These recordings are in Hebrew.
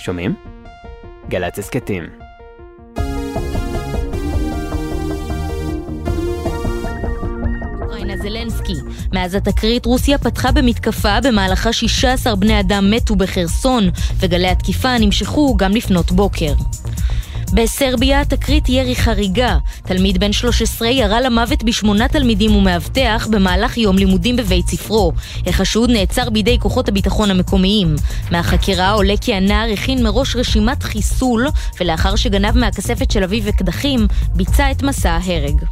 שומעים? גל"צ הסכתים. זלנסקי. מאז התקרית רוסיה פתחה במתקפה במהלכה 16 בני אדם מתו בחרסון, וגלי התקיפה נמשכו גם לפנות בוקר. בסרביה תקרית ירי חריגה. תלמיד בן 13 ירה למוות בשמונה תלמידים ומאבטח במהלך יום לימודים בבית ספרו. החשוד נעצר בידי כוחות הביטחון המקומיים. מהחקירה עולה כי הנער הכין מראש רשימת חיסול, ולאחר שגנב מהכספת של אביו אקדחים, ביצע את מסע ההרג.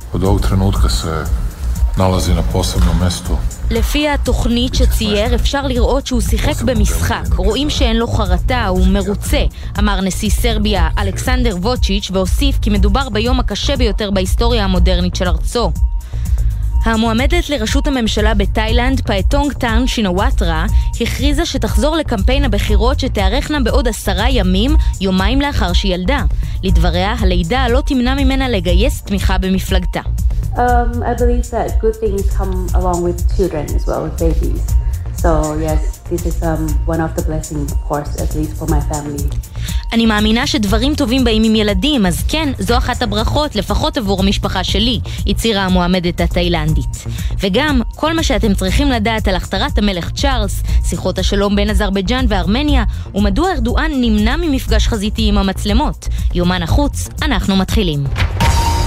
nalazi na posebnom. לפי התוכנית שצייר, אפשר לראות שהוא שיחק במשחק. רואים שאין לו חרטה, הוא מרוצה, אמר נשיא סרביה אלכסנדר ווצ'יץ', והוסיף כי מדובר ביום הקשה ביותר בהיסטוריה המודרנית של ארצו. המועמדת לראשות הממשלה בתאילנד, פאטונג טאן שינוואטרה, הכריזה שתחזור לקמפיין הבחירות שתיערכנה בעוד עשרה ימים, יומיים לאחר שילדה. לדבריה, הלידה לא תמנע ממנה לגייס תמיכה במפלגתה. Um, I believe that good things come along with children as well, with babies. So yes, this is um, one of the blessings, of course, at least for my family. אני מאמינה שדברים טובים באים עם ילדים, אז כן, זו אחת הברכות, לפחות עבור המשפחה שלי, הצהירה המועמדת התאילנדית. וגם, כל מה שאתם צריכים לדעת על הכתרת המלך צ'ארלס, שיחות השלום בין אזרבייג'אן וארמניה, ומדוע ארדואן נמנע ממפגש חזיתי עם המצלמות. יומן החוץ, אנחנו מתחילים.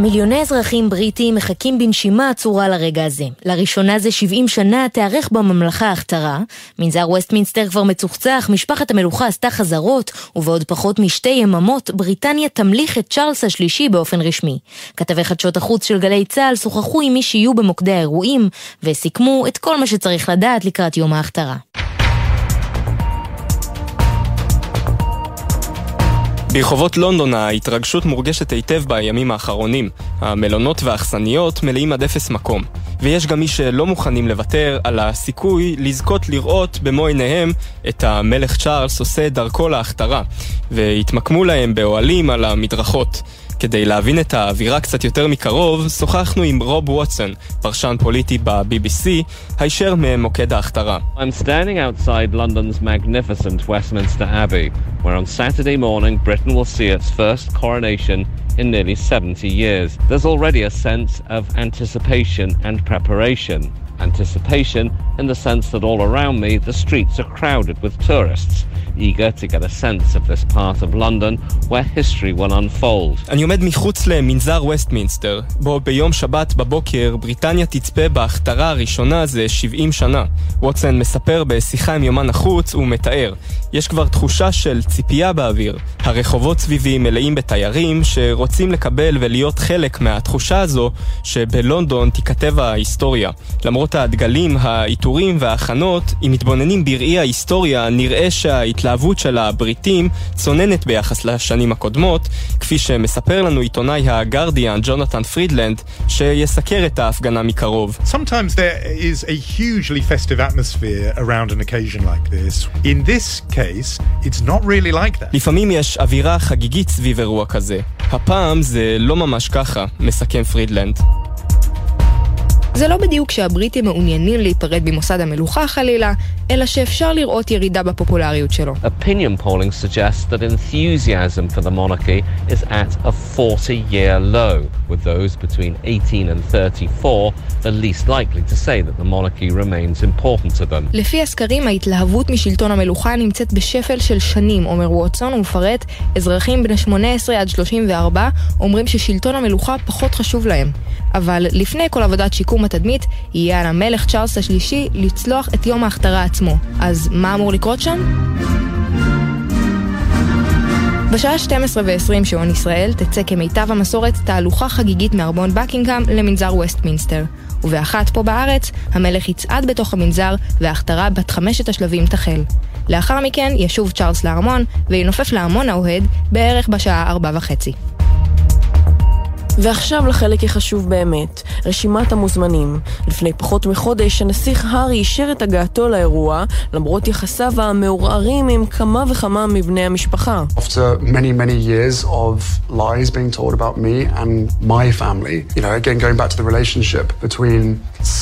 מיליוני אזרחים בריטים מחכים בנשימה עצורה לרגע הזה. לראשונה זה 70 שנה תיארך בממלכה ההכתרה. מנזר ווסטמינסטר כבר מצוחצח, משפחת המלוכה עשתה חזרות, ובעוד פחות משתי יממות, בריטניה תמליך את צ'ארלס השלישי באופן רשמי. כתבי חדשות החוץ של גלי צה"ל שוחחו עם מי שיהיו במוקדי האירועים, וסיכמו את כל מה שצריך לדעת לקראת יום ההכתרה. ברחובות לונדון ההתרגשות מורגשת היטב בימים האחרונים. המלונות והאכסניות מלאים עד אפס מקום. ויש גם מי שלא מוכנים לוותר על הסיכוי לזכות לראות במו עיניהם את המלך צ'ארלס עושה דרכו להכתרה. והתמקמו להם באוהלים על המדרכות. כדי להבין את האווירה קצת יותר מקרוב, שוחחנו עם רוב ווטסון, פרשן פוליטי ב-BBC, הישר ממוקד ההכתרה. I'm standing outside London's magnificent Westminster Abbey, where on Saturday morning Britain will see its first coronation in nearly 70 years. There's already a sense of anticipation and preparation. Anticipation in the sense that all around me the streets are crowded with tourists. eager to get a sense of this part of London where history will unfold. אני עומד מחוץ למנזר וסטמינסטר, בו ביום שבת בבוקר בריטניה תצפה בהכתרה הראשונה זה 70 שנה. ווטסון מספר בשיחה עם יומן החוץ ומתאר, יש כבר תחושה של ציפייה באוויר. הרחובות סביבי מלאים בתיירים שרוצים לקבל ולהיות חלק מהתחושה הזו שבלונדון תיכתב ההיסטוריה. למרות הדגלים, העיטורים וההכנות, אם מתבוננים בראי ההיסטוריה, נראה שההתלהבות ההתלהבות של הבריטים צוננת ביחס לשנים הקודמות, כפי שמספר לנו עיתונאי הגרדיאן ג'ונתן פרידלנד, שיסקר את ההפגנה מקרוב. Sometimes there is a hugely festive atmosphere around an occasion like this. In this case, it's not really like that. לפעמים יש אווירה חגיגית סביב אירוע כזה. הפעם זה לא ממש ככה, מסכם פרידלנד. זה לא בדיוק שהבריטים מעוניינים להיפרד ממוסד המלוכה חלילה, אלא שאפשר לראות ירידה בפופולריות שלו. Opinion polling suggests that enthusiasm for the monarchy is at a 40-year low, with those between 18 and 34 the least likely to say that the monarchy remains important to them. לפי הסקרים, ההתלהבות משלטון המלוכה נמצאת בשפל של שנים, אומר ווטסון, ומפרט, אזרחים בני 18 עד 34 אומרים ששלטון המלוכה פחות חשוב להם. אבל לפני כל עבודת שיקום התדמית, יהיה על המלך צ'ארלס השלישי לצלוח את יום ההכתרה עצמו. אז מה אמור לקרות שם? בשעה 12 ו-20 שעון ישראל תצא כמיטב המסורת תהלוכה חגיגית מארמון בקינגהם למנזר ווסטמינסטר. ובאחת פה בארץ, המלך יצעד בתוך המנזר וההכתרה בת חמשת השלבים תחל. לאחר מכן ישוב צ'ארלס לארמון וינופף לארמון האוהד בערך בשעה ארבע וחצי. ועכשיו לחלק החשוב באמת, רשימת המוזמנים. לפני פחות מחודש הנסיך הארי אישר את הגעתו לאירוע, למרות יחסיו המעורערים עם כמה וכמה מבני המשפחה. After many many years of lies being told about me and my family, you know, again going back to the relationship between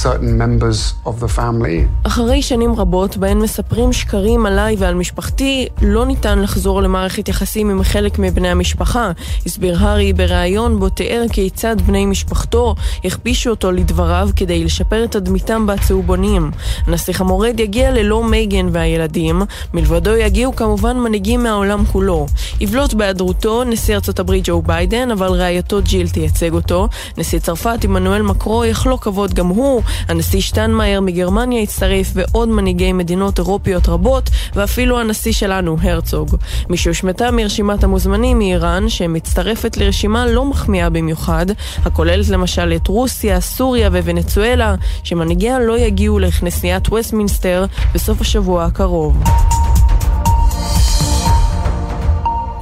certain members of the family. אחרי שנים רבות בהן מספרים שקרים עליי ועל משפחתי, לא ניתן לחזור למערכת יחסים עם חלק מבני המשפחה, הסביר הארי בריאיון בו תיאר כיצד בני משפחתו הכפישו אותו לדבריו כדי לשפר את תדמיתם בצהובונים. הנסיך המורד יגיע ללא מייגן והילדים, מלבדו יגיעו כמובן מנהיגים מהעולם כולו. יבלוט בהיעדרותו נשיא ארצות הברית ג'ו ביידן, אבל רעייתו ג'יל תייצג אותו. נשיא צרפת עמנואל מקרו יחלוק כבוד גם הוא, הנשיא שטיינמאייר מגרמניה יצטרף ועוד מנהיגי מדינות אירופיות רבות, ואפילו הנשיא שלנו, הרצוג. מי שהושמטה מרשימת המוזמנים היא איראן, שמצטרפת לרשימה לא מחמיאה במיוחד, הכוללת למשל את רוסיה, סוריה וונצואלה, שמנהיגיה לא יגיעו לכנסיית וסטמינסטר בסוף השבוע הקרוב.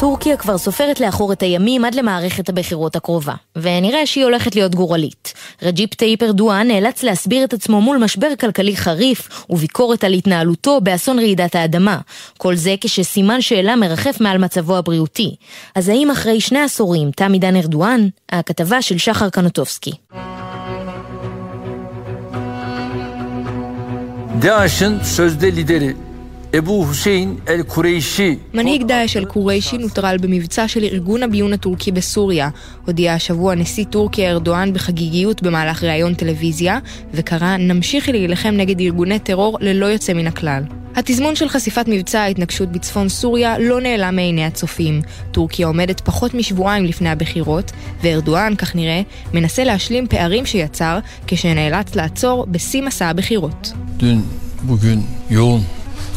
טורקיה כבר סופרת לאחור את הימים עד למערכת הבחירות הקרובה, ונראה שהיא הולכת להיות גורלית. רג'יפ טאיפ ארדואן נאלץ להסביר את עצמו מול משבר כלכלי חריף וביקורת על התנהלותו באסון רעידת האדמה. כל זה כשסימן שאלה מרחף מעל מצבו הבריאותי. אז האם אחרי שני עשורים תם עידן ארדואן? הכתבה של שחר קנוטובסקי. DAEŞ'in sözde lideri אבו חוסיין אל-קוריישי. מנהיג דאעש אל-קוריישי נוטרל במבצע של ארגון הביון הטורקי בסוריה. הודיע השבוע נשיא טורקיה ארדואן בחגיגיות במהלך ראיון טלוויזיה, וקרא נמשיך להילחם נגד ארגוני טרור ללא יוצא מן הכלל. התזמון של חשיפת מבצע ההתנגשות בצפון סוריה לא נעלם מעיני הצופים. טורקיה עומדת פחות משבועיים לפני הבחירות, וארדואן, כך נראה, מנסה להשלים פערים שיצר כשנאלץ לעצור בשיא מסע הבחירות. דין.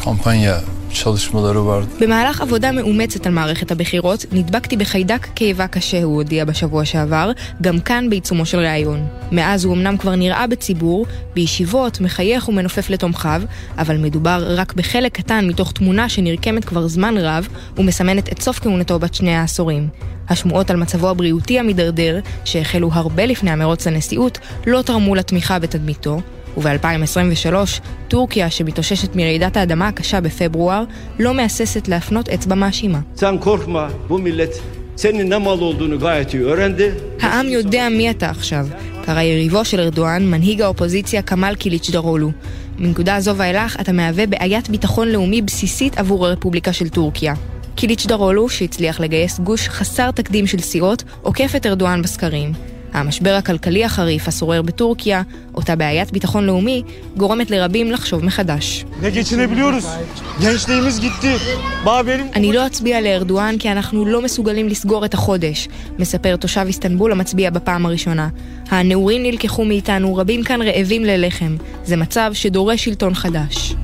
Kampanya çalışmaları vardı. במהלך עבודה מאומצת על מערכת הבחירות, נדבקתי בחיידק קיבה קשה, הוא הודיע בשבוע שעבר, גם כאן בעיצומו של ראיון. מאז הוא אמנם כבר נראה בציבור, בישיבות, מחייך ומנופף לתומכיו, אבל מדובר רק בחלק קטן מתוך תמונה שנרקמת כבר זמן רב, ומסמנת את סוף כהונתו בת שני העשורים. השמועות על מצבו הבריאותי המידרדר, שהחלו הרבה לפני המרוץ לנשיאות, לא תרמו לתמיכה בתדמיתו, וב-2023, טורקיה, שמתאוששת מרעידת האדמה הקשה בפברואר, לא מהססת להפנות אצבע מאשימה. העם יודע מי אתה עכשיו, קרא יריבו של ארדואן, מנהיג האופוזיציה כמאל קיליץ' דרולו. מנקודה זו ואילך אתה מהווה בעיית ביטחון לאומי בסיסית עבור הרפובליקה של טורקיה. קיליץ' דרולו, שהצליח לגייס גוש חסר תקדים של סיעות, עוקף את ארדואן בסקרים. המשבר הכלכלי החריף השורר בטורקיה, אותה בעיית ביטחון לאומי, גורמת לרבים לחשוב מחדש. אני לא אצביע לארדואן כי אנחנו לא מסוגלים לסגור את החודש, מספר תושב איסטנבול המצביע בפעם הראשונה. הנעורים נלקחו מאיתנו, רבים כאן רעבים ללחם. זה מצב שדורש שלטון חדש.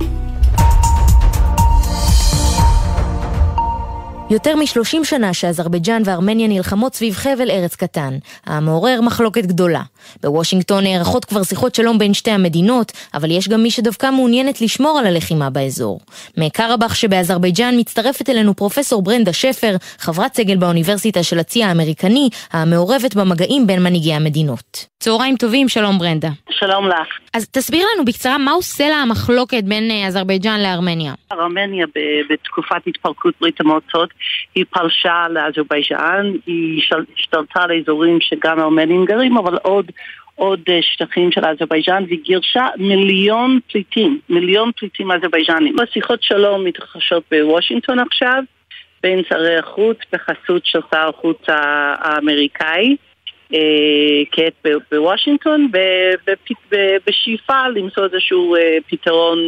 יותר מ-30 שנה שאזרבייג'אן וארמניה נלחמות סביב חבל ארץ קטן, המעורר מחלוקת גדולה. בוושינגטון נערכות כבר שיחות שלום בין שתי המדינות, אבל יש גם מי שדווקא מעוניינת לשמור על הלחימה באזור. מקרבח שבאזרבייג'אן מצטרפת אלינו פרופסור ברנדה שפר, חברת סגל באוניברסיטה של הצי האמריקני, המעורבת במגעים בין מנהיגי המדינות. צהריים טובים, שלום ברנדה. שלום לך. אז תסביר לנו בקצרה מה עושה לה המחלוקת בין אה, אזרבייג'אן לארמניה. ארמניה בתקופת התפרקות ברית המועצות היא פלשה לאזרבייג'אן, היא השתלטה על אזורים שגם הארמנים גרים, אבל עוד עוד אה, שטחים של אזרבייג'אן והיא גירשה מיליון פליטים, מיליון פליטים אזרבייג'נים. השיחות שלום מתרחשות בוושינגטון עכשיו, בין שרי החוץ בחסות של שר החוץ האמריקאי. כעת בוושינגטון בשאיפה למצוא איזשהו אה, פתרון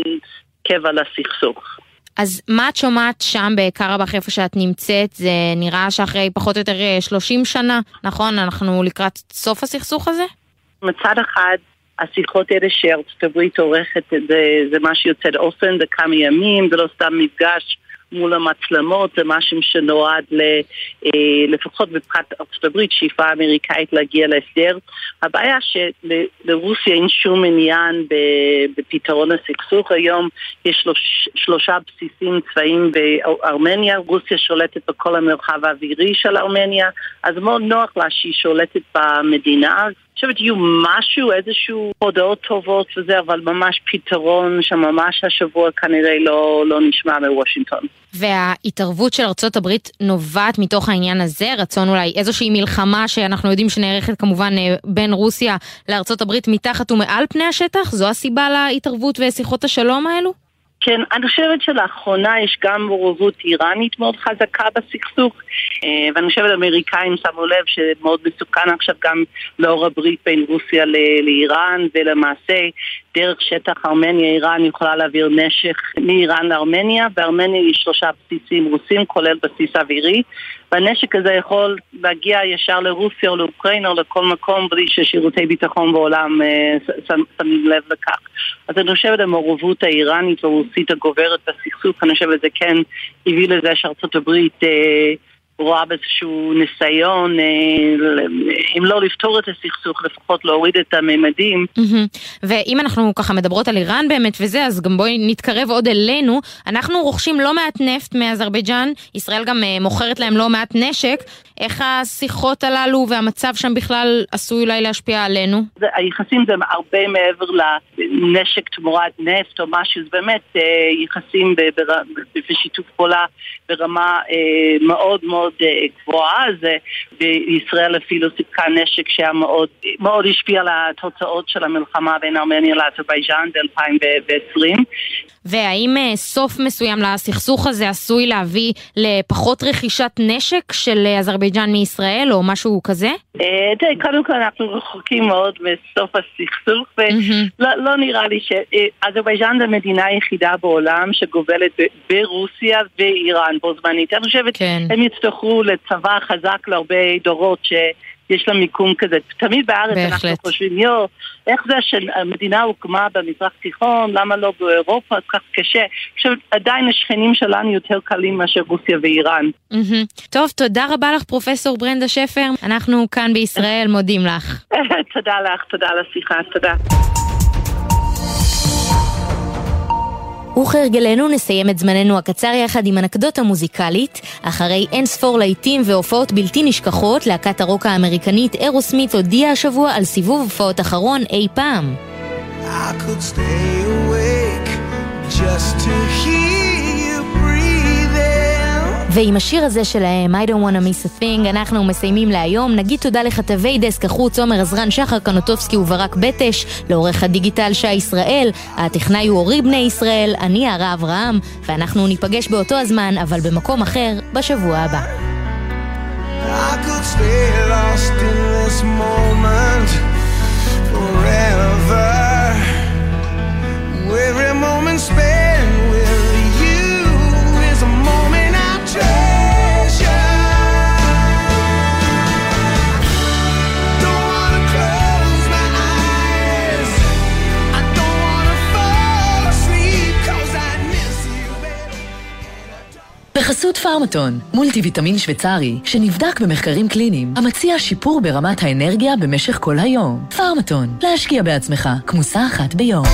קבע לסכסוך. אז מה את שומעת שם בקרבאח איפה שאת נמצאת? זה נראה שאחרי פחות או יותר 30 אה, שנה, נכון? אנחנו לקראת סוף הסכסוך הזה? מצד אחד, השיחות האלה שארצות הברית עורכת, זה, זה משהו יוצא דופן, זה כמה ימים, זה לא סתם מפגש מול המצלמות, זה משהו שנועד ל, לפחות מבחינת ארצות הברית, שאיפה אמריקאית להגיע להסדר. הבעיה שלרוסיה אין שום עניין בפתרון הסכסוך. היום יש שלוש, שלושה בסיסים צבאיים בארמניה, רוסיה שולטת בכל המרחב האווירי של ארמניה, אז מאוד נוח לה שהיא שולטת במדינה. חושבת שיהיו משהו, איזשהו הודעות טובות וזה, אבל ממש פתרון שממש השבוע כנראה לא, לא נשמע מוושינגטון. וההתערבות של ארצות הברית נובעת מתוך העניין הזה, רצון אולי איזושהי מלחמה שאנחנו יודעים שנערכת כמובן אה, בין רוסיה לארצות הברית מתחת ומעל פני השטח? זו הסיבה להתערבות ושיחות השלום האלו? כן, אני חושבת שלאחרונה יש גם מעורבות איראנית מאוד חזקה בסכסוך אה, ואני חושבת האמריקאים שמו לב שמאוד מסוכן עכשיו גם לאור הברית בין רוסיה לאיראן ולמעשה דרך שטח ארמניה איראן יכולה להעביר נשק מאיראן לארמניה בארמניה יש שלושה בסיסים רוסים כולל בסיס אווירי והנשק הזה יכול להגיע ישר לרוסיה או לאוקראינה או לכל מקום בלי ששירותי ביטחון בעולם אה, שמים לב לכך. אז אני חושבת המעורבות האיראנית והרוסית הגוברת בסכסוך, אני חושבת שזה כן הביא לזה שארצות הברית אה, רואה באיזשהו ניסיון, אה, אם לא לפתור את הסכסוך, לפחות להוריד את הממדים. ואם אנחנו ככה מדברות על איראן באמת וזה, אז גם בואי נתקרב עוד אלינו. אנחנו רוכשים לא מעט נפט מאזרבייג'אן, ישראל גם אה, מוכרת להם לא מעט נשק. איך השיחות הללו והמצב שם בכלל עשוי אולי להשפיע עלינו? היחסים זה הרבה מעבר לנשק תמורת נפט או משהו, זה באמת אה, יחסים בשיתוף פעולה ברמה מאוד מאוד מאוד גבוהה, אז בישראל אפילו סיפקה נשק שהיה מאוד, מאוד השפיע על התוצאות של המלחמה בין ארמניה לאזרבייג'אן ב-2020. והאם סוף מסוים לסכסוך הזה עשוי להביא לפחות רכישת נשק של אזרבייג'אן מישראל או משהו כזה? תראי, קודם כל אנחנו רחוקים מאוד מסוף הסכסוך ולא נראה לי שאזרבייג'אן זה המדינה היחידה בעולם שגובלת ברוסיה ואיראן בו זמנית. אני חושבת הם יצטרכו לצבא חזק להרבה דורות ש... יש לה מיקום כזה. תמיד בארץ בהחלט. אנחנו חושבים, יו, איך זה שהמדינה הוקמה במזרח תיכון, למה לא באירופה, אז כך קשה. עכשיו, עדיין השכנים שלנו יותר קלים מאשר רוסיה ואיראן. Mm-hmm. טוב, תודה רבה לך, פרופסור ברנדה שפר. אנחנו כאן בישראל מודים לך. תודה לך, תודה על השיחה, תודה. וכהרגלנו נסיים את זמננו הקצר יחד עם אנקדוטה מוזיקלית. אחרי אין ספור להיטים והופעות בלתי נשכחות, להקת הרוק האמריקנית אירוסמית הודיעה השבוע על סיבוב הופעות אחרון אי פעם. I could stay awake just to hear ועם השיר הזה שלהם, I don't wanna miss a thing, אנחנו מסיימים להיום. נגיד תודה לכתבי דסק החוץ, עומר עזרן, שחר קנוטובסקי וברק בטש, לעורך הדיגיטל שי ישראל, הטכנאי הוא אורי בני ישראל, אני הרע אברהם, ואנחנו ניפגש באותו הזמן, אבל במקום אחר, בשבוע הבא. I could stay lost in this moment פארמטון, מולטי ויטמין שוויצרי, שנבדק במחקרים קליניים, המציע שיפור ברמת האנרגיה במשך כל היום. פארמטון, להשקיע בעצמך, כמוסה אחת ביום.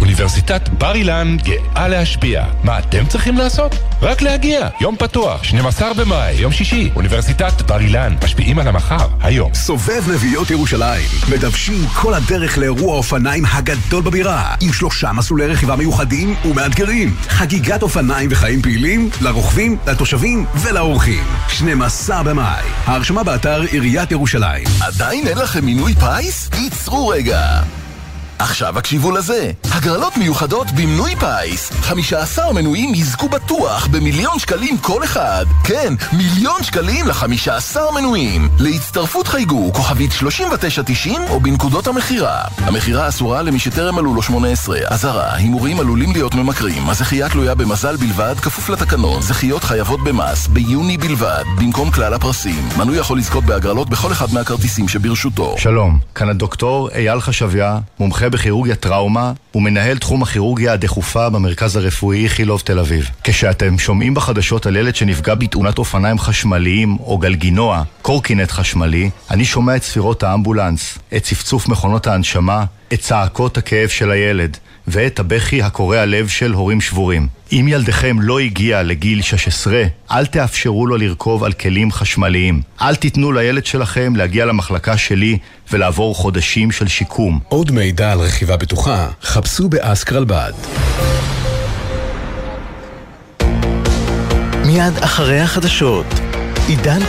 אוניברסיטת בר אילן גאה להשפיע. מה אתם צריכים לעשות? רק להגיע. יום פתוח, 12 במאי, יום שישי. אוניברסיטת בר אילן, משפיעים על המחר, היום. סובב נביעות ירושלים. מדוושים כל הדרך לאירוע האופניים הגדול בבירה, עם שלושה מסלולי רכיבה מיוחדים ומאתגרים. חגיגת אופניים וחיים פעילים, לרוכבים, לתושבים ולאורחים. 12 במאי. ההרשמה באתר עיריית ירושלים. עדיין אין לכם מינוי פיס? ייצרו רגע. עכשיו הקשיבו לזה. הגרלות מיוחדות במנוי פיס. 15 מנויים יזכו בטוח במיליון שקלים כל אחד. כן, מיליון שקלים ל-15 מנויים. להצטרפות חייגו כוכבית 3990 או בנקודות המכירה. המכירה אסורה למי שטרם מלאו לו 18. אזהרה, הימורים עלולים להיות ממכרים. הזכייה תלויה במזל בלבד, כפוף לתקנון. זכיות חייבות במס, ביוני בלבד, במקום כלל הפרסים. מנוי יכול לזכות בהגרלות בכל אחד מהכרטיסים שברשותו. שלום, כאן הדוקטור אייל חשביה, מומחה בכירורגיה טראומה ומנהל תחום הכירורגיה הדחופה במרכז הרפואי איכילוב תל אביב. כשאתם שומעים בחדשות על ילד שנפגע בתאונת אופניים חשמליים או גלגינוע, קורקינט חשמלי, אני שומע את ספירות האמבולנס, את צפצוף מכונות ההנשמה, את צעקות הכאב של הילד, ואת הבכי הקורע לב של הורים שבורים. אם ילדכם לא הגיע לגיל 16, אל תאפשרו לו לרכוב על כלים חשמליים. אל תיתנו לילד שלכם להגיע למחלקה שלי ולעבור חודשים של שיקום. עוד מידע על רכיבה בטוחה, חפשו באסקרלבד. מיד אחרי החדשות, עידן